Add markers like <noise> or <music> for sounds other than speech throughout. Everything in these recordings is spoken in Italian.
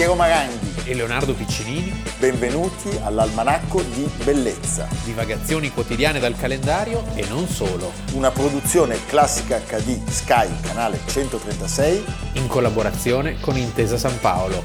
Piero Maranghi. e Leonardo Piccinini, Benvenuti all'Almanacco di Bellezza, divagazioni quotidiane dal calendario e non solo, una produzione classica HD Sky, canale 136. in collaborazione con Intesa San Paolo.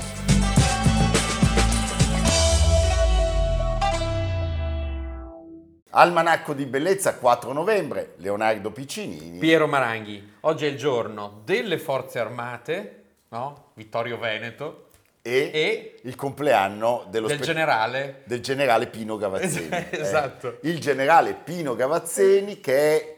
Almanacco di Bellezza 4 novembre, Leonardo Piccinini. Piero Maranghi, oggi è il giorno delle forze armate, no? Vittorio Veneto, e, e il compleanno dello del spe- generale. del generale Pino Gavazzeni. Es- <laughs> esatto. Eh, il generale Pino Gavazzeni che è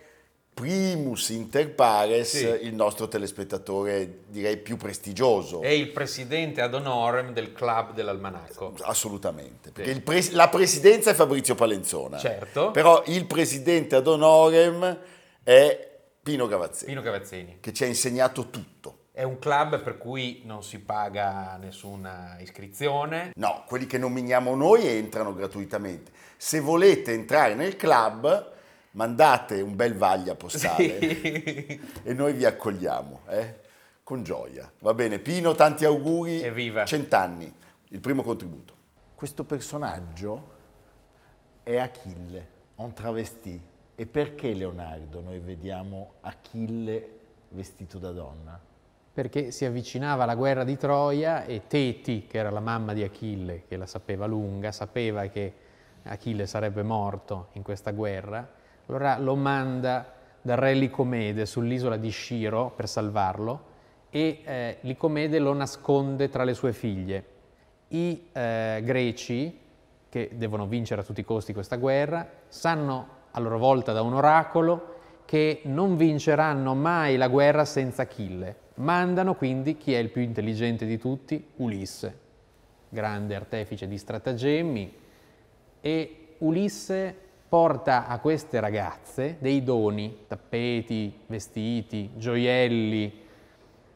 primus inter pares, Sì. il nostro telespettatore direi più prestigioso. È il presidente ad honorem del club dell'Almanacco. Assolutamente, perché Sì. pres- la presidenza è Fabrizio Palenzona, Certo. però il presidente ad honorem è Pino Gavazzeni, Pino Gavazzini. che ci ha insegnato tutto. È un club per cui non si paga nessuna iscrizione. No, quelli che nominiamo noi entrano gratuitamente. Se volete entrare nel club, mandate un bel vaglia postale Sì. e noi vi accogliamo, eh? con gioia. Va bene, Pino, tanti auguri. Evviva. Cent'anni, il primo contributo. Questo personaggio è Achille, un travestì. E perché Leonardo noi vediamo Achille vestito da donna? Perché si avvicinava la guerra di Troia e Teti, che era la mamma di Achille, che la sapeva lunga, sapeva che Achille sarebbe morto in questa guerra, allora lo manda dal re Licomede sull'isola di Sciro per salvarlo e eh, Licomede lo nasconde tra le sue figlie. I eh, greci, che devono vincere a tutti i costi questa guerra, sanno a loro volta da un oracolo che non vinceranno mai la guerra senza Achille. Mandano quindi chi è il più intelligente di tutti? Ulisse, grande artefice di stratagemmi, e Ulisse porta a queste ragazze dei doni, tappeti, vestiti, gioielli,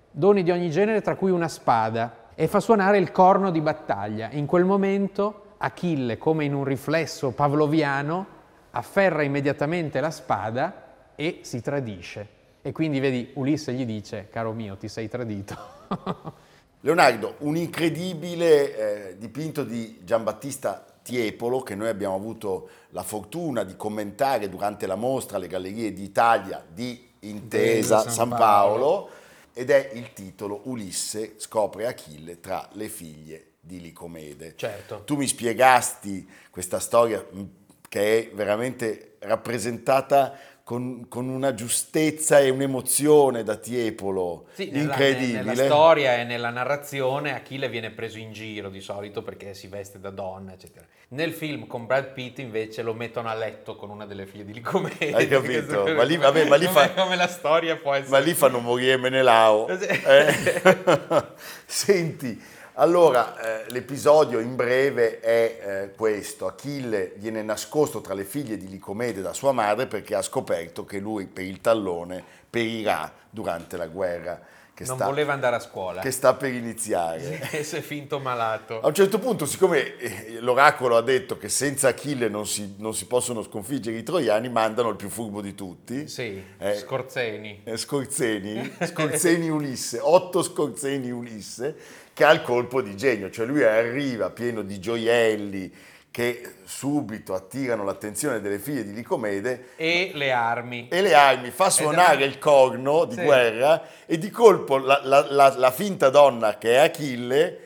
doni di ogni genere, tra cui una spada, e fa suonare il corno di battaglia. In quel momento Achille, come in un riflesso pavloviano, afferra immediatamente la spada e si tradisce. E quindi vedi, Ulisse gli dice, caro mio, ti sei tradito. <laughs> Leonardo, un incredibile eh, dipinto di Giambattista Tiepolo che noi abbiamo avuto la fortuna di commentare durante la mostra alle Gallerie d'Italia di Intesa San San Paolo ed è il titolo Ulisse scopre Achille tra le figlie di Licomede. Certo. Tu mi spiegasti questa storia mh, che è veramente rappresentata con, con una giustezza e un'emozione da Tiepolo Sì, nella, incredibile. nella storia e nella narrazione Achille viene preso in giro di solito perché si veste da donna, eccetera. Nel film con Brad Pitt invece lo mettono a letto con una delle figlie di Licomede. Hai capito? <laughs> Ma lì- vabbè, ma lì come, fa- come la storia può essere. Ma lì fanno morire Menelao. <laughs> Eh? <laughs> Senti, allora eh, l'episodio in breve è eh, questo. Achille viene nascosto tra le figlie di Licomede da sua madre perché ha scoperto che lui per il tallone perirà durante la guerra che, non sta, voleva andare a scuola. che sta per iniziare. <laughs> E si è finto malato. A un certo punto, siccome eh, l'oracolo ha detto che senza Achille non si, non si possono sconfiggere i troiani, mandano il più furbo di tutti. Sì, Eh, Scorzeni. eh, Scorzeni, <laughs> Scorzeni Ulisse, otto Scorzeni Ulisse, che ha il colpo di genio, cioè lui arriva pieno di gioielli che subito attirano l'attenzione delle figlie di Licomede E le armi. e le armi, fa suonare il corno di Sì. guerra e di colpo la, la- la- la finta donna che è Achille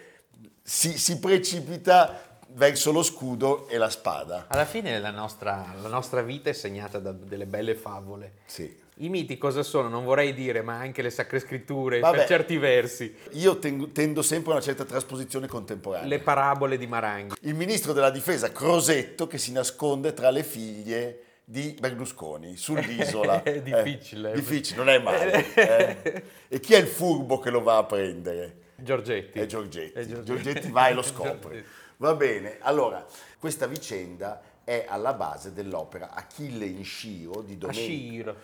si, si precipita verso lo scudo e la spada. Alla fine la nostra, la nostra vita è segnata da delle belle favole. Sì. I miti cosa sono? Non vorrei dire, ma anche le sacre scritture, Vabbè. per certi versi. Io tengo- tendo sempre a una certa trasposizione contemporanea. Le parabole di Maranghi. il ministro della difesa Crosetto che si nasconde tra le figlie di Berlusconi sull'isola. <laughs> È difficile. difficile, non è male. <laughs> eh. E chi è il furbo che lo va a prendere? Giorgetti. È Giorgetti. È Giorgetti. va e lo <laughs> scopre. Giorgetti. Va bene, allora, questa vicenda è alla base dell'opera Achille in Sciro di Domenico,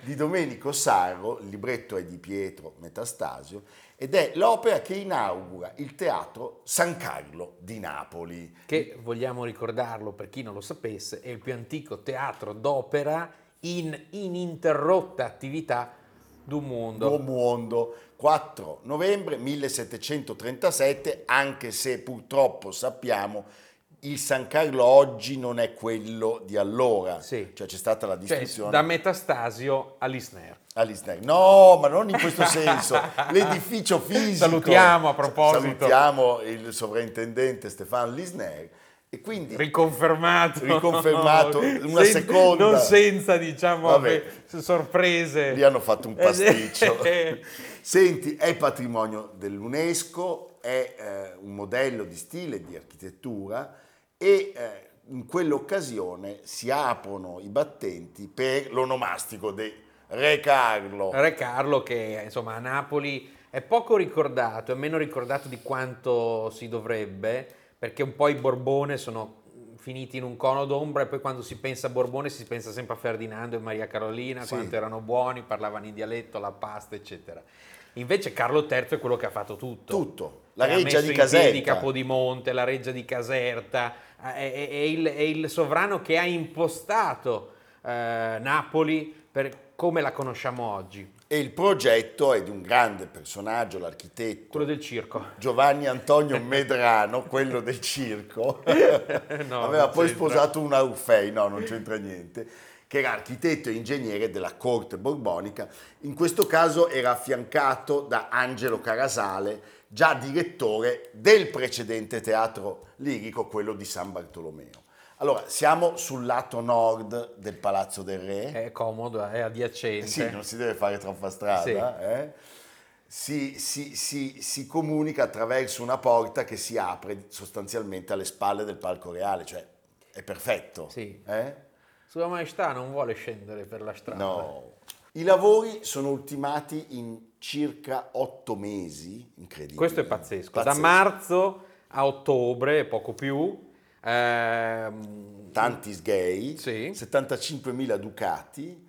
di Domenico Sarro, il libretto è di Pietro Metastasio, ed è l'opera che inaugura il teatro San Carlo di Napoli. Che vogliamo ricordarlo per chi non lo sapesse, è il più antico teatro d'opera in ininterrotta attività Du mondo. Du mondo. 4 novembre 1737, anche se purtroppo sappiamo il San Carlo oggi non è quello di allora. Sì. Cioè c'è stata la Cioè, distruzione. da Metastasio all'Isner. All'Isner. No, ma non in questo senso. L'edificio <laughs> fisico. Salutiamo a proposito. Salutiamo il sovrintendente Stefano Lisner. E quindi Riconfermato. Riconfermato, <laughs> una Sen- seconda. Non senza, diciamo, Vabbè. sorprese. lì hanno fatto un <laughs> pasticcio. Eh, Senti, è patrimonio dell'UNESCO, è eh, un modello di stile di architettura e eh, in quell'occasione si aprono i battenti per l'onomastico di Re Carlo. Re Carlo che insomma a Napoli è poco ricordato, è meno ricordato di quanto si dovrebbe, perché un po' i Borbone sono finiti in un cono d'ombra e poi quando si pensa a Borbone si pensa sempre a Ferdinando e Maria Carolina, Sì. quanto erano buoni, parlavano in dialetto, la pasta, eccetera. Invece Carlo III è quello che ha fatto tutto. Tutto. La reggia di Caserta. Capodimonte, la reggia di Caserta, è, è- è il, è il sovrano che ha impostato eh, Napoli per come la conosciamo oggi. E il progetto è di un grande personaggio, l'architetto Quello del circo. Giovanni Antonio <laughs> Medrano, quello del circo. <laughs> No, <laughs> Aveva poi c'entra. sposato una Urfei, no, non c'entra niente, che era architetto e ingegnere della corte borbonica. In questo caso era affiancato da Angelo Carasale, già direttore del precedente teatro lirico, quello di San Bartolomeo. Allora, siamo sul lato nord del Palazzo del Re. È comodo, è adiacente. Eh Sì, non si deve fare troppa strada. eh? Si, si- si- si comunica attraverso una porta che si apre sostanzialmente alle spalle del palco reale, cioè è perfetto. Sì. eh? Sua Maestà non vuole scendere per la strada. No. I lavori sono ultimati in circa otto mesi, incredibile. Questo è pazzesco. Da Pazzesco. marzo a ottobre, poco più. ehm, tanti sgay, Sì. 75.000 ducati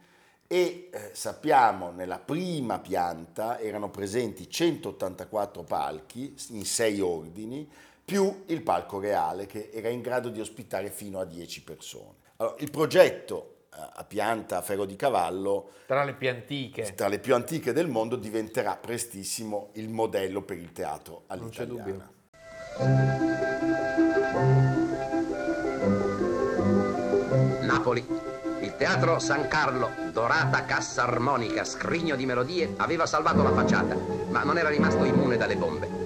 e eh, sappiamo nella prima pianta erano presenti 184 palchi in sei ordini più il palco reale che era in grado di ospitare fino a 10 persone. Allora, il progetto a pianta a ferro di cavallo tra le più antiche. tra le più antiche del mondo diventerà prestissimo il modello per il teatro Non c'è all'italiana. dubbio. Napoli. Il teatro San Carlo, dorata cassa armonica, scrigno di melodie, aveva salvato la facciata, ma non era rimasto immune dalle bombe.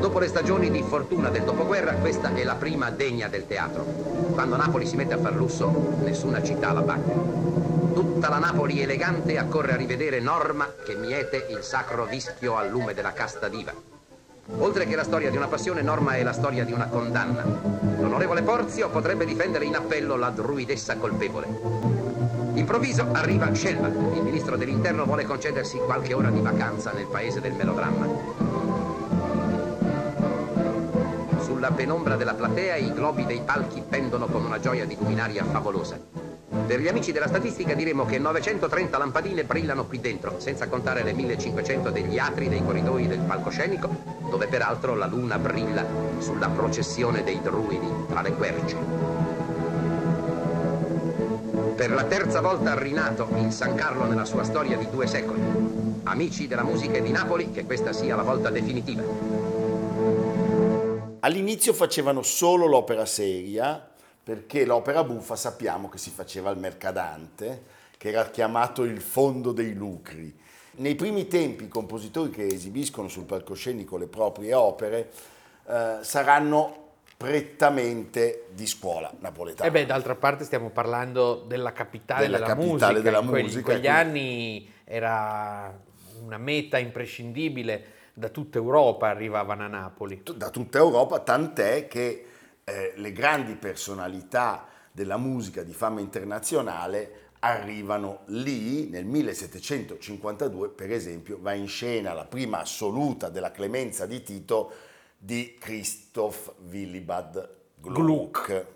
Dopo le stagioni di fortuna del dopoguerra, questa è la prima degna del teatro. Quando Napoli si mette a far lusso, nessuna città la batte. Tutta la Napoli elegante accorre a rivedere Norma che miete il sacro vischio al lume della casta diva. Oltre che la storia di una passione, Norma è la storia di una condanna. L'onorevole Porzio potrebbe difendere in appello la druidessa colpevole. Improvviso arriva Scelba. Il ministro dell'interno vuole concedersi qualche ora di vacanza nel paese del melodramma. Sulla penombra della platea i globi dei palchi pendono con una gioia di luminaria favolosa. Per gli amici della statistica diremo che 930 lampadine brillano qui dentro, senza contare le 1500 degli atri dei corridoi del palcoscenico, dove peraltro la luna brilla sulla processione dei druidi tra le querce. Per la terza volta rinato il San Carlo nella sua storia di due secoli. Amici della musica e di Napoli, che questa sia la volta definitiva. All'inizio facevano solo l'opera seria, perché l'opera buffa sappiamo che si faceva al Mercadante, che era chiamato il fondo dei lucri. Nei primi tempi i compositori che esibiscono sul palcoscenico le proprie opere eh, saranno prettamente di scuola napoletana. E beh, d'altra parte stiamo parlando della capitale Della della, capitale musica. della in quegli, musica, in quegli quindi- anni era una meta imprescindibile, da tutta Europa arrivavano a Napoli. da tutta Europa, tant'è che eh, le grandi personalità della musica di fama internazionale arrivano lì nel 1752, per esempio, va in scena la prima assoluta della clemenza di Tito di Christoph Willibald Gluck,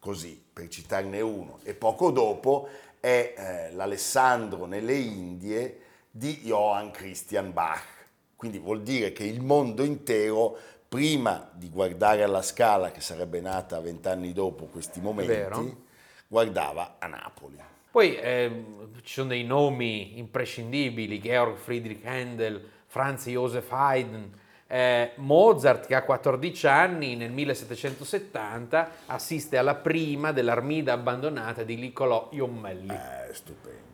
così per citarne uno, e poco dopo è eh, l'Alessandro nelle Indie di Johann Christian Bach. Quindi vuol dire che il mondo intero, prima di guardare alla Scala, che sarebbe nata vent'anni dopo questi momenti, Vero. guardava a Napoli. Poi eh, ci sono dei nomi imprescindibili, Georg Friedrich Handel, Franz Joseph Haydn, eh, Mozart che a 14 anni nel 1770 assiste alla prima dell'Armida abbandonata di Niccolò Iommelli. Eh, stupendo.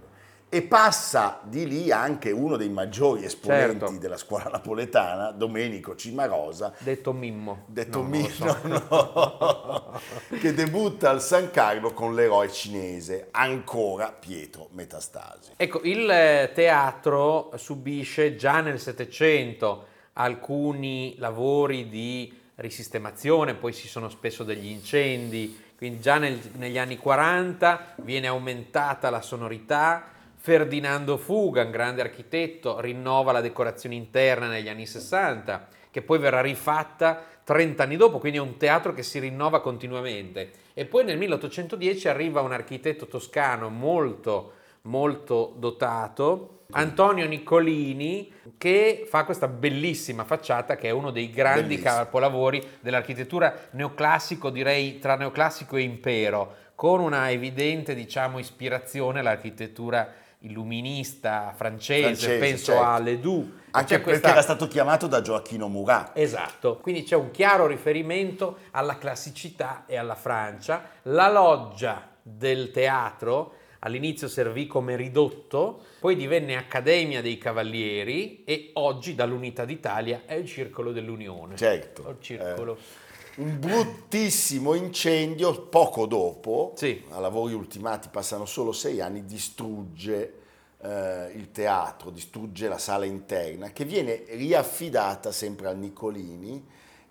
E passa di lì anche uno dei maggiori esponenti Certo. della scuola napoletana, Domenico Cimarosa, Detto Mimmo. detto No, Mino, so. <laughs> no, che debutta al San Carlo con l'eroe cinese, ancora Pietro Metastasi. Ecco, il eh, teatro subisce già nel Settecento alcuni lavori di risistemazione, poi ci sono spesso degli incendi, quindi già nel- negli anni 40 viene aumentata la sonorità. Ferdinando Fuga, un grande architetto, rinnova la decorazione interna negli anni 60, che poi verrà rifatta 30 anni dopo, quindi è un teatro che si rinnova continuamente. E poi nel 1810 arriva un architetto toscano molto molto dotato, Antonio Niccolini, che fa questa bellissima facciata che è uno dei grandi Bellissimo. capolavori dell'architettura neoclassico, direi tra neoclassico e impero, con una evidente, diciamo, ispirazione all'architettura illuminista francese, Francese, penso certo. a Ledoux. Anche C'è perché questa- era stato chiamato da Gioacchino Murat. Esatto, quindi c'è un chiaro riferimento alla classicità e alla Francia. La loggia del teatro all'inizio servì come ridotto, poi divenne Accademia dei Cavalieri e oggi dall'Unità d'Italia è il Circolo dell'Unione. Certo. Il circolo. Un bruttissimo incendio, poco dopo, Sì. a lavori ultimati passano solo sei anni, distrugge eh, il teatro, distrugge la sala interna, che viene riaffidata sempre al Niccolini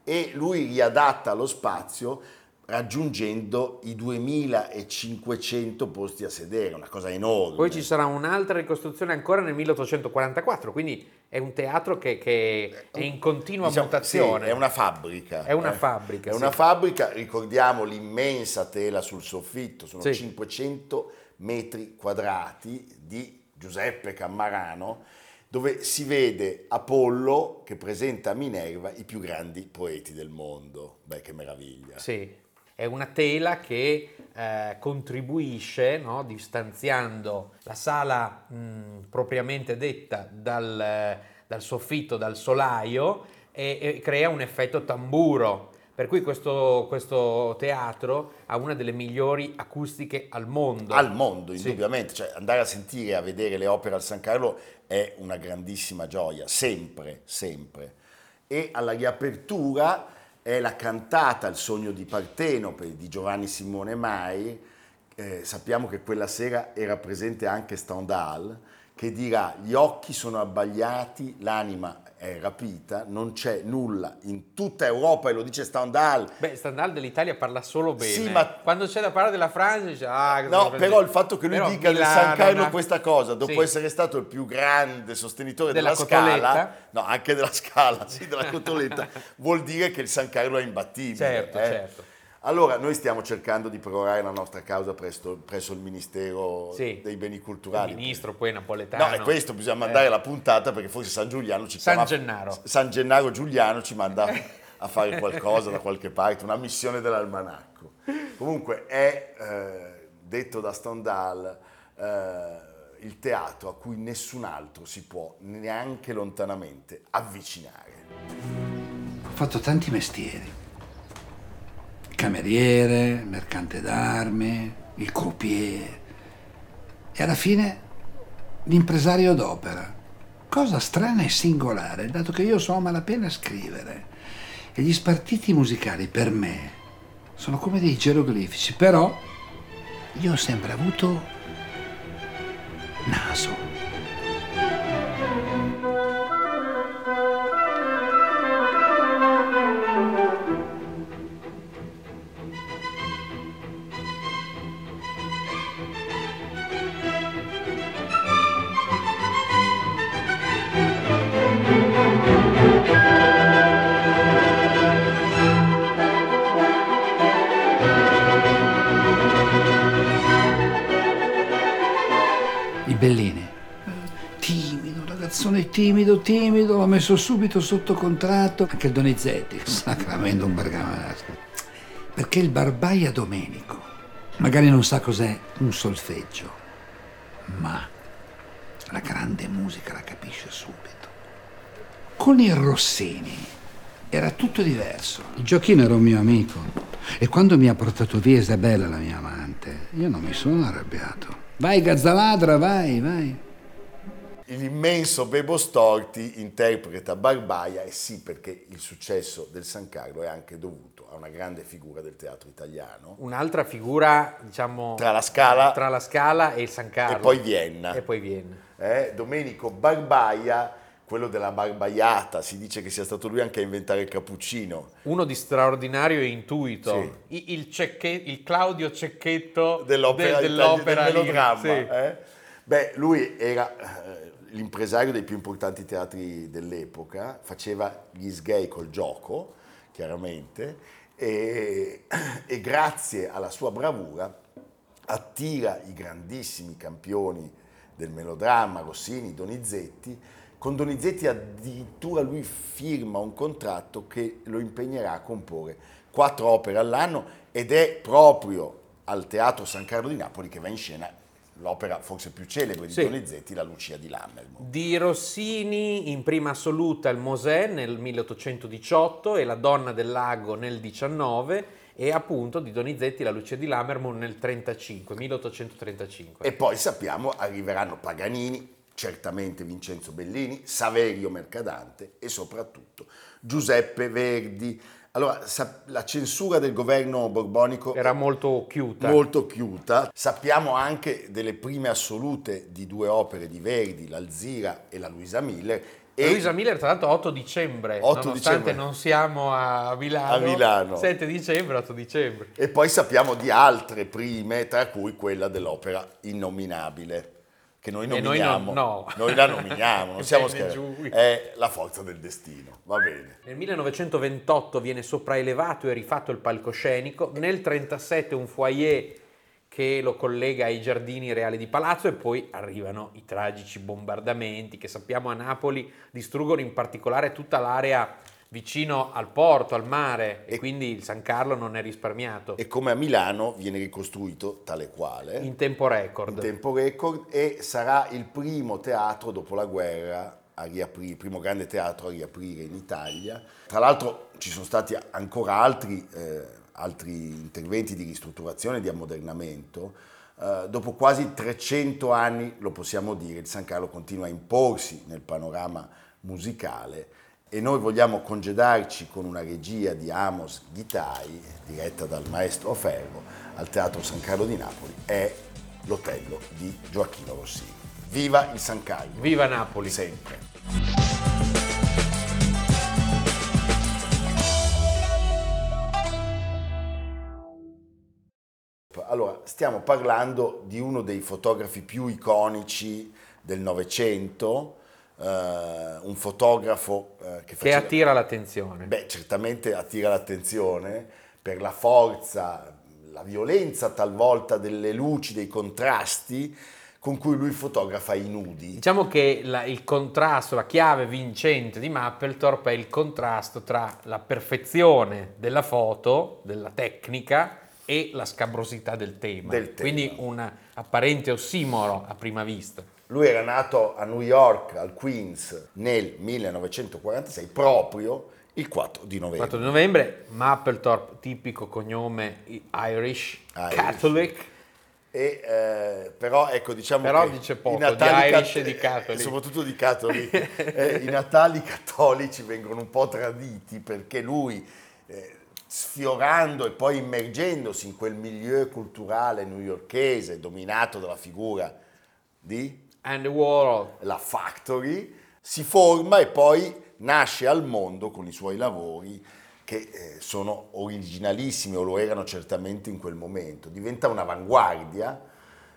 e lui riadatta lo spazio raggiungendo i 2500 posti a sedere, una cosa enorme. Poi ci sarà un'altra ricostruzione ancora nel 1844, quindi è un teatro che, che è in continua Diciamo, mutazione. sì, è una fabbrica. È una eh. fabbrica, È sì. una fabbrica, ricordiamo l'immensa tela sul soffitto, sono Sì. 500 metri quadrati di Giuseppe Cammarano, dove si vede Apollo che presenta a Minerva i più grandi poeti del mondo. Beh, che meraviglia. Sì, è una tela che eh, contribuisce, no, distanziando la sala mh, propriamente detta dal, dal soffitto, dal solaio e, e crea un effetto tamburo. Per cui questo, questo teatro ha una delle migliori acustiche al mondo. Al mondo, Sì. indubbiamente, cioè andare a sentire e a vedere le opere al San Carlo è una grandissima gioia, sempre, sempre. E alla riapertura è la cantata Il sogno di Partenope di Giovanni Simone Mai. Eh, sappiamo che quella sera era presente anche Stendhal, che dirà gli occhi sono abbagliati, l'anima è rapita, non c'è nulla in tutta Europa, e lo dice Stendhal, Beh, Stendhal dell'Italia parla solo bene. Sì, ma- Quando c'è da parlare della Francia dice ah, No, però il fatto che lui Però dica del Milano, San Carlo questa cosa, dopo Sì. essere stato il più grande sostenitore Della della, scala, no, anche della scala, <laughs> sì, della cotoletta, vuol dire che il San Carlo è imbattibile. Certo, eh. certo. Allora, noi stiamo cercando di prorogare la nostra causa presso, presso il Ministero Sì. dei Beni Il Culturali. ministro poi napoletano. No, è questo, bisogna mandare Eh. la puntata perché forse San Giuliano ci San chiama- Gennaro. San Gennaro Giuliano ci manda <laughs> a fare qualcosa da qualche parte, una missione dell'almanacco. Comunque è, eh, detto da Stendhal, eh, il teatro a cui nessun altro si può neanche lontanamente avvicinare. Ho fatto tanti mestieri. Cameriere, mercante d'armi, il croupier e alla fine l'impresario d'opera. Cosa strana e singolare, dato che io so a malapena scrivere. E gli spartiti musicali per me sono come dei geroglifici, però io ho sempre avuto naso. Il Bellini. Timido, ragazzone timido, timido, l'ho messo subito sotto contratto. Anche il Donizetti, <laughs> sacramento un bergamasco. Perché il barbaia Domenico magari non sa cos'è un solfeggio, ma la grande musica la capisce subito. Con il Rossini era tutto diverso. Il Giochino era un mio amico e quando mi ha portato via Isabella, la mia amante, io non mi sono arrabbiato. Vai Gazzaladra, vai, vai. L'immenso Bebo Storti interpreta Barbaia e sì perché il successo del San Carlo è anche dovuto a una grande figura del teatro italiano. Un'altra figura, diciamo, Tra la Scala tra la Scala e il San Carlo. e poi Vienna. E poi Vienna. Eh, Domenico Barbaia, quello della barbaiata, si dice che sia stato lui anche a inventare il cappuccino. Uno di straordinario intuito. Sì. Il, cecche- il Claudio Cecchetto dell'opera, de- dell'opera del melodramma. sì. eh? Beh, lui era eh, l'impresario dei più importanti teatri dell'epoca, faceva gli sgay col gioco, chiaramente, e, <clears throat> e grazie alla sua bravura attira i grandissimi campioni del melodramma, Rossini, Donizetti. Con Donizetti addirittura lui firma un contratto che lo impegnerà a comporre quattro opere all'anno ed è proprio al Teatro San Carlo di Napoli che va in scena l'opera forse più celebre di Sì. Donizetti, La Lucia di Lammermoor. Di Rossini in prima assoluta il Mosè nel 1818 e La donna del lago nel 19 e appunto di Donizetti La luce di Lammermoor nel 35, 1835. E poi sappiamo arriveranno Paganini, certamente Vincenzo Bellini, Saverio Mercadante e soprattutto Giuseppe Verdi. Allora, la censura del governo borbonico Era molto chiuta. molto chiuta. Sappiamo anche delle prime assolute di due opere di Verdi, l'Alzira e la Luisa Miller. E Luisa Miller tra l'altro 8 dicembre, 8 nonostante dicembre. non siamo a Milano. A Milano. 7 dicembre, 8 dicembre. E poi sappiamo di altre prime, tra cui quella dell'opera Innominabile, che noi E noi nominiamo. no- no. Noi la nominiamo, non <laughs> siamo Viene scherzi. È la forza del destino, va bene. Nel 1928 viene sopraelevato e rifatto il palcoscenico, nel 1937 un foyer che lo collega ai giardini reali di Palazzo e poi arrivano i tragici bombardamenti che sappiamo a Napoli distruggono in particolare tutta l'area vicino al porto, al mare e, E- quindi il San Carlo non è risparmiato E come a Milano viene ricostruito tale quale, in tempo record. in tempo record, e sarà il primo teatro dopo la guerra a riaprire, il primo grande teatro a riaprire in Italia. Tra l'altro ci sono stati ancora altri, eh, altri interventi di ristrutturazione di ammodernamento. Eh, dopo quasi 300 anni, lo possiamo dire, il San Carlo continua a imporsi nel panorama musicale e noi vogliamo congedarci con una regia di Amos Ghitai, diretta dal maestro Ferro, al Teatro San Carlo di Napoli, è l'Otello di Gioacchino Rossini. Viva il San Carlo! Viva Napoli! Sempre! Allora, stiamo parlando di uno dei fotografi più iconici del Novecento, eh, un fotografo eh, che Che faceva... attira l'attenzione. Beh, certamente attira l'attenzione per la forza, la violenza talvolta delle luci, dei contrasti con cui lui fotografa i nudi. Diciamo che la- il contrasto, la chiave vincente di Mapplethorpe è il contrasto tra la perfezione della foto, della tecnica e la scabrosità del tema. Del tema. Quindi un apparente ossimoro a prima vista. Lui era nato a New York, al Queens, nel 1946, proprio il 4 di novembre. 4 di novembre, Mapplethorpe, tipico cognome Irish, Irish. Catholic, E, eh, però ecco diciamo Però che dice poco i Natali di Irish cat- e di cattolici. eh, soprattutto di cattolici <laughs> eh, i Natali cattolici vengono un po' traditi perché lui eh, sfiorando e poi immergendosi in quel milieu culturale newyorkese dominato dalla figura di and the world. la Factory, si forma e poi nasce al mondo con i suoi lavori che eh, sono originalissimi o lo erano certamente in quel momento. Diventa un'avanguardia,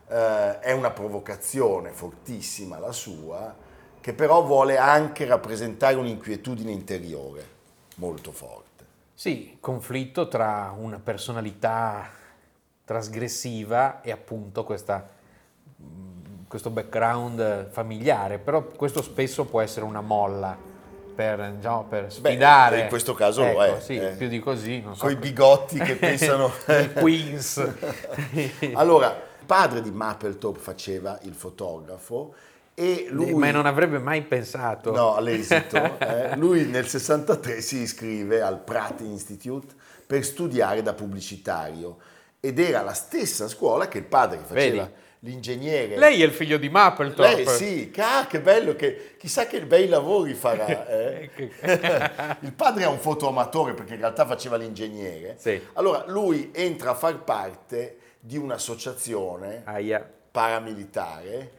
eh, è una provocazione fortissima la sua, che però vuole anche rappresentare un'inquietudine interiore molto forte. Sì, conflitto tra una personalità trasgressiva e appunto questa, mh, questo background familiare, però questo spesso può essere una molla per, diciamo, per sfidare. in questo caso lo Ecco, è, Sì, eh. più di così, non so. Coi bigotti che <laughs> pensano... I Queens. <laughs> Allora, padre di Mapplethorpe faceva il fotografo e lui... Ma non avrebbe mai pensato. No, all'esito. <laughs> eh, lui nel 63 si iscrive al Pratt Institute per studiare da pubblicitario ed era la stessa scuola che il padre faceva Vedi? L'ingegnere. Lei è il figlio di Mapplethorpe. Lei sì, ah, che bello, che chissà che bei lavori farà. <laughs> eh. <laughs> il padre è un fotoamatore perché in realtà faceva l'ingegnere. Sì. Allora lui entra a far parte di un'associazione Aia. paramilitare,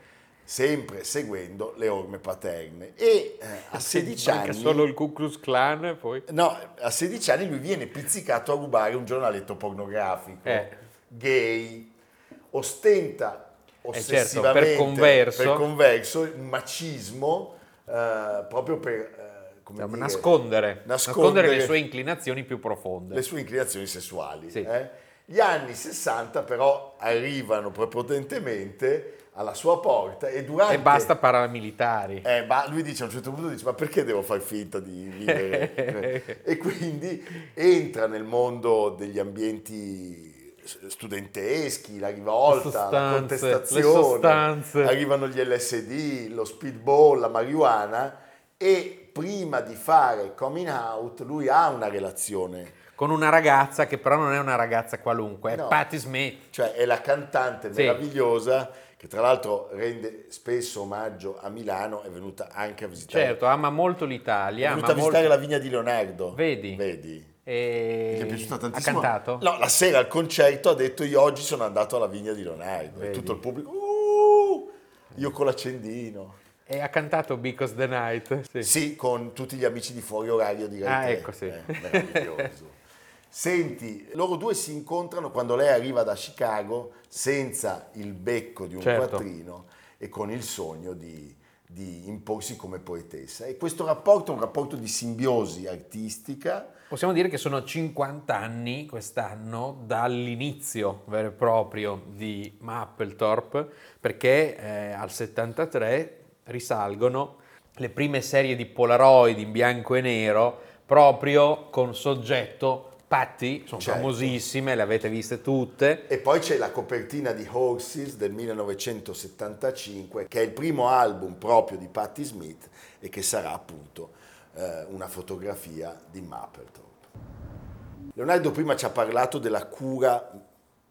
sempre seguendo le orme paterne. E eh, a 16 Manca anni... solo il Ku Klux Klan poi. No, a 16 anni lui viene pizzicato a rubare un giornaletto pornografico, Eh. gay, ostenta certo, per ossessivamente converso. per converso il macismo eh, proprio per eh, come Cioè, dire, nascondere, nascondere le sue inclinazioni più profonde. le sue inclinazioni sessuali. Sì. eh. Gli anni 60 però arrivano prepotentemente alla sua porta e durante... E basta paramilitari. Eh, ma lui dice a un certo punto dice ma perché devo far finta di vivere <laughs> e quindi entra nel mondo degli ambienti studenteschi la rivolta la sostanze, contestazione le sostanze. arrivano gli LSD lo speedball la marijuana e prima di fare coming out lui ha una relazione Con una ragazza che però non è una ragazza qualunque, è No. Patti Smith. cioè è la cantante Sì. meravigliosa che tra l'altro rende spesso omaggio a Milano è venuta anche a visitare Certo, ama molto È l'Italia. venuta ama a visitare molto- la vigna di Leonardo. Vedi? Vedi. E... Gli è piaciuta Ha tantissimo. cantato? No, la sera al concerto ha detto io oggi sono andato alla vigna di Leonardo. E Vedi. tutto il pubblico, "Uh, io con l'accendino. E ha cantato Because the Night. Sì. Sì, con tutti gli amici di fuori orario di Rai Ah, 3. ecco, sì. Eh, meraviglioso. <laughs> Senti, loro due si incontrano quando lei arriva da Chicago senza il becco di un Certo. quattrino e con il sogno di, di imporsi come poetessa. E questo rapporto è un rapporto di simbiosi artistica. Possiamo dire che sono 50 anni quest'anno dall'inizio vero e proprio di Mapplethorpe, perché eh, al 73 risalgono le prime serie di Polaroid in bianco e nero, proprio con soggetto Patti, sono Certo. famosissime, le avete viste tutte. E poi c'è la copertina di Horses del 1975, che è il primo album proprio di Patti Smith e che sarà appunto eh, una fotografia di Mapplethorpe. Leonardo prima ci ha parlato della cura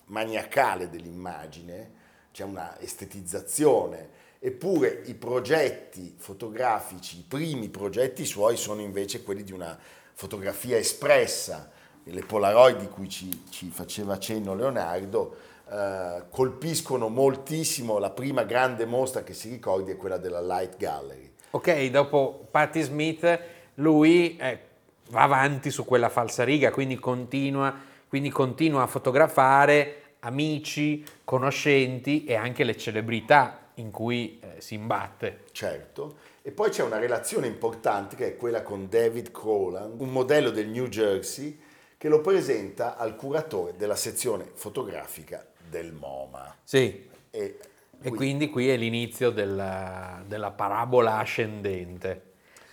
maniacale dell'immagine, c'è una estetizzazione, eppure i progetti fotografici, i primi progetti suoi sono invece quelli di una fotografia espressa, le Polaroid di cui ci, ci faceva cenno Leonardo eh, colpiscono moltissimo, la prima grande mostra che si ricordi è quella della Light Gallery. Ok, dopo Patti Smith, lui eh, va avanti su quella falsariga, quindi continua, quindi continua a fotografare amici, conoscenti e anche le celebrità in cui eh, si imbatte. Certo, e poi c'è una relazione importante che è quella con David Crowland, un modello del New Jersey che lo presenta al curatore della sezione fotografica del MoMA. Sì. E, E qui- quindi qui è l'inizio della, della parabola ascendente,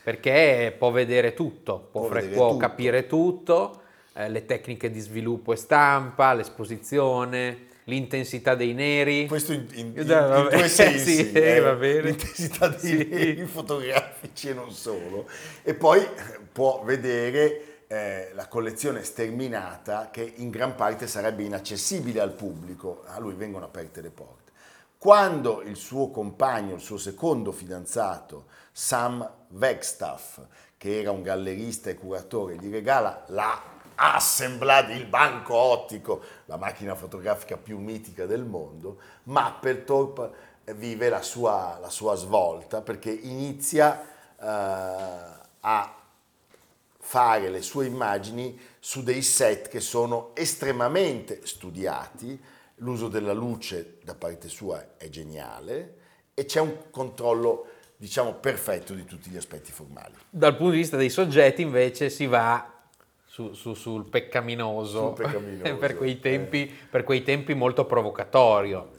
perché può vedere tutto, può, Può vedere può tutto. capire tutto, eh, le tecniche di sviluppo e stampa, l'esposizione, l'intensità dei neri. questo in, in- in- in due <laughs> sensi, sì, eh, va bene. l'intensità dei Sì. neri fotografici e non solo. E poi eh, può vedere eh, la collezione sterminata che in gran parte sarebbe inaccessibile al pubblico, a lui vengono aperte le porte. Quando il suo compagno, il suo secondo fidanzato, Sam Wegstaff, che era un gallerista e curatore, gli regala la Assemblad, il banco ottico, la macchina fotografica più mitica del mondo, Mapplethorpe eh, vive la sua, la sua svolta perché inizia eh, a fare le sue immagini su dei set che sono estremamente studiati, l'uso della luce da parte sua è geniale e c'è un controllo diciamo perfetto di tutti gli aspetti formali. Dal punto di vista dei soggetti invece si va su- su- sul peccaminoso, Sul <laughs> peccaminoso, per, quei eh. tempi, per quei tempi molto provocatorio,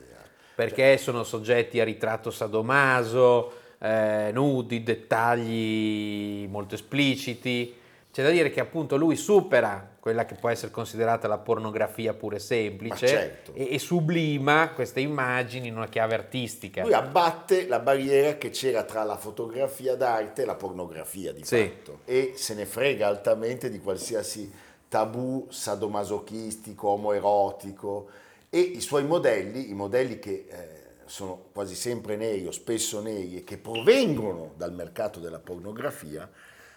perché sono soggetti a ritratto sadomaso, eh, nudi, dettagli molto espliciti, C'è da dire che appunto lui supera quella che può essere considerata la pornografia pure semplice Ma certo. e, e sublima queste immagini in una chiave artistica. Lui abbatte la barriera che c'era tra la fotografia d'arte e la pornografia di Sì. fatto e se ne frega altamente di qualsiasi tabù sadomasochistico, omoerotico e i suoi modelli, i modelli che eh, sono quasi sempre neri o spesso neri e che provengono dal mercato della pornografia,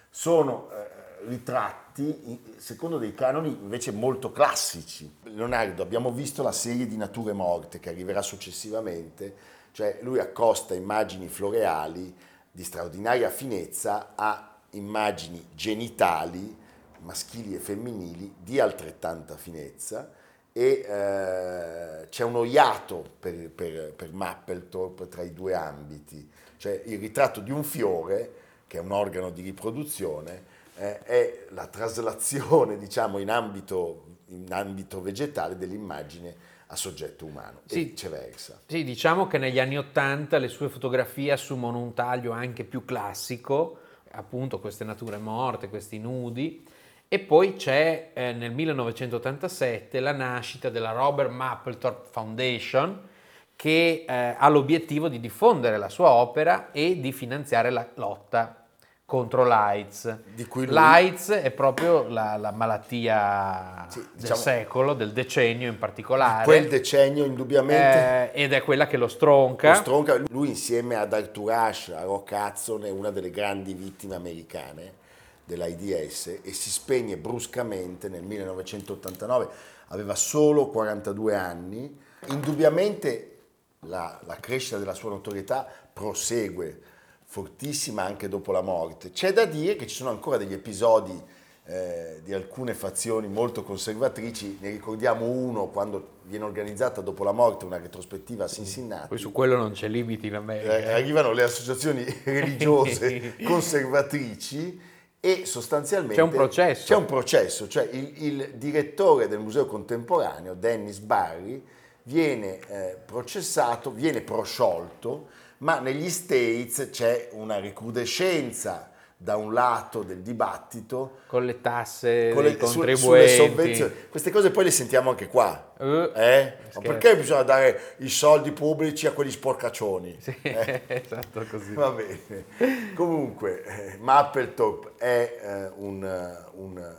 sono eh, ritratti secondo dei canoni invece molto classici. Leonardo, abbiamo visto la serie di Nature Morte che arriverà successivamente, cioè lui accosta immagini floreali di straordinaria finezza a immagini genitali maschili e femminili di altrettanta finezza e eh, c'è uno iato per, per, per Mapplethorpe tra i due ambiti, cioè il ritratto di un fiore, che è un organo di riproduzione, eh, è la traslazione, <laughs> diciamo, in ambito, in ambito vegetale dell'immagine a soggetto umano e Sì. viceversa. Sì, diciamo che negli anni Ottanta le sue fotografie assumono un taglio anche più classico, appunto queste nature morte, questi nudi, e poi c'è eh, nel 1987 la nascita della Robert Mapplethorpe Foundation che eh, ha l'obiettivo di diffondere la sua opera e di finanziare la lotta contro l'AIDS. Lui- L'AIDS è proprio la, la malattia Sì, del diciamo- secolo, del decennio in particolare. Quel decennio indubbiamente... Eh, ed è quella che lo stronca. Lo stronca, lui insieme ad Arthur Ashe, a Rock Hudson, è una delle grandi vittime americane dell'AIDS e si spegne bruscamente nel 1989, aveva solo 42 anni. Indubbiamente la, la crescita della sua notorietà prosegue, fortissima anche dopo la morte. C'è da dire che ci sono ancora degli episodi eh, di alcune fazioni molto conservatrici, ne ricordiamo uno quando viene organizzata dopo la morte una retrospettiva a Cincinnati. Poi su quello non c'è limiti in America. Eh, arrivano le associazioni <laughs> religiose <laughs> conservatrici e sostanzialmente C'è un processo. C'è un processo, cioè il, il direttore del museo contemporaneo, Dennis Barry, viene eh, processato, viene prosciolto, ma negli States c'è una recrudescenza da un lato del dibattito Con le tasse con dei le- su- contribuenti. sulle sovvenzioni. Queste cose poi le sentiamo anche qua. Eh, Eh? Ma scherzo. perché bisogna dare i soldi pubblici a quegli sporcaccioni? Sì, Eh? <laughs> esatto così. Va bene. Comunque, eh, Mapplethorpe è eh, un, eh, un, eh,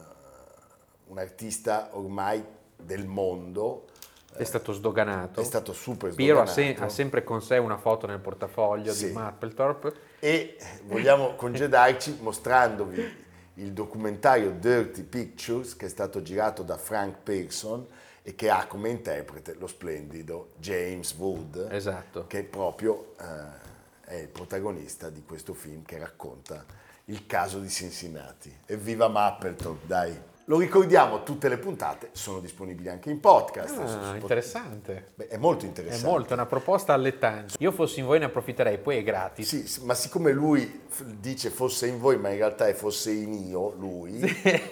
un artista ormai del mondo, È stato sdoganato. è stato super Piero ha, sdoganato. se- ha sempre con sé una foto nel portafoglio Sì. di Mapplethorpe. e vogliamo congedarci mostrandovi il documentario Dirty Pictures che è stato girato da Frank Pearson e che ha come interprete lo splendido James Wood, Esatto. che proprio eh, è il protagonista di questo film che racconta il caso di Cincinnati. Evviva Mapplethorpe, dai! Lo ricordiamo, tutte le puntate sono disponibili anche in podcast. Ah, interessante. Beh, è molto È interessante. molto, è una proposta allettante. Io fossi in voi ne approfitterei, poi è gratis. Sì, ma siccome lui dice fosse in voi, ma in realtà è fosse in io, lui,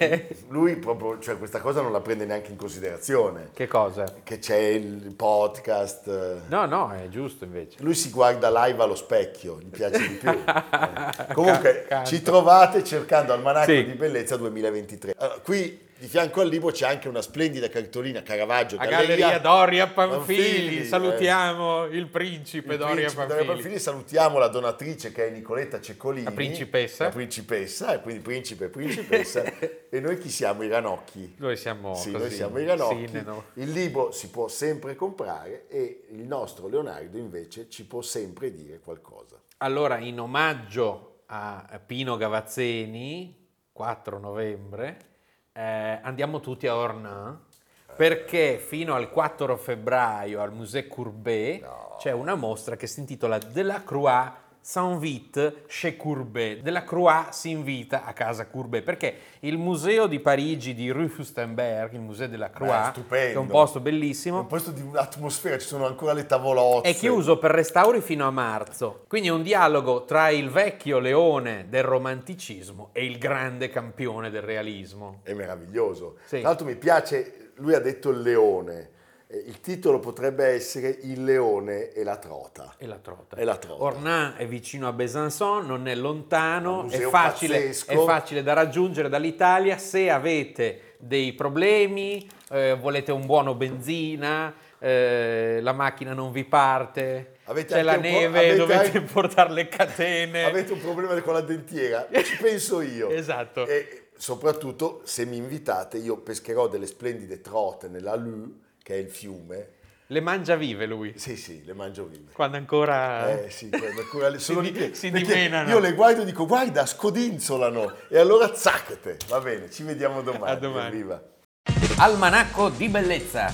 <laughs> lui proprio, cioè questa cosa non la prende neanche in considerazione. Che cosa? Che c'è il podcast. No, no, è giusto invece. Lui si guarda live allo specchio, gli piace di più. Eh. <laughs> Comunque Ca- ci trovate cercando Almanacco Sì. di Bellezza 2023. Allora, qui di fianco al libro c'è anche una splendida cartolina Caravaggio A Galleria Doria Panfili, eh. salutiamo il principe Il Doria principe Doria Panfili. Panfili, salutiamo la donatrice che è Nicoletta Ceccolini. La principessa. La principessa, e quindi principe e principessa. <laughs> e noi chi siamo? I ranocchi. Noi siamo Sì, così, noi siamo i ranocchi. sì, no. Il libro si può sempre comprare e il nostro Leonardo invece ci può sempre dire qualcosa. Allora, in omaggio a Pino Gavazzeni, 4 novembre, eh, andiamo tutti a Ornans perché fino al 4 febbraio al Musée Courbet c'è una mostra che si intitola Delacroix s'invite chez Courbet. Delacroix si invita a casa Courbet perché il museo di Parigi di Rue Fustenberg, il Museo Beh, Delacroix, stupendo. che è un posto È bellissimo, un posto di un'atmosfera, ci sono ancora le tavolozze. è chiuso per restauri fino a marzo, quindi è un dialogo tra il vecchio leone del romanticismo e il grande campione del realismo. È meraviglioso. Sì. Tra l'altro mi piace, lui ha detto il leone. Eh, Il titolo potrebbe essere Il leone e la trota. E la trota. E la trota. Ornans è vicino a Besançon, non è lontano, è facile, è facile da raggiungere dall'Italia. Se avete dei problemi, eh, volete un buono benzina, eh, la macchina non vi parte, Avete c'è la neve, dovete anche- <laughs> portare le catene. Avete un problema con la dentiera? Ci <laughs> penso io. Esatto. E soprattutto se mi invitate io pescherò delle splendide trote nella Lu, che è il fiume. Le mangia vive lui, Sì, sì, le mangio vive. quando ancora... Eh sì, quando ancora le- <laughs> Si sono di- lì- si dimenano. Io le guardo e dico guarda, scodinzolano e allora zacchete. Va bene, ci vediamo domani. A domani. Evviva. Almanacco di bellezza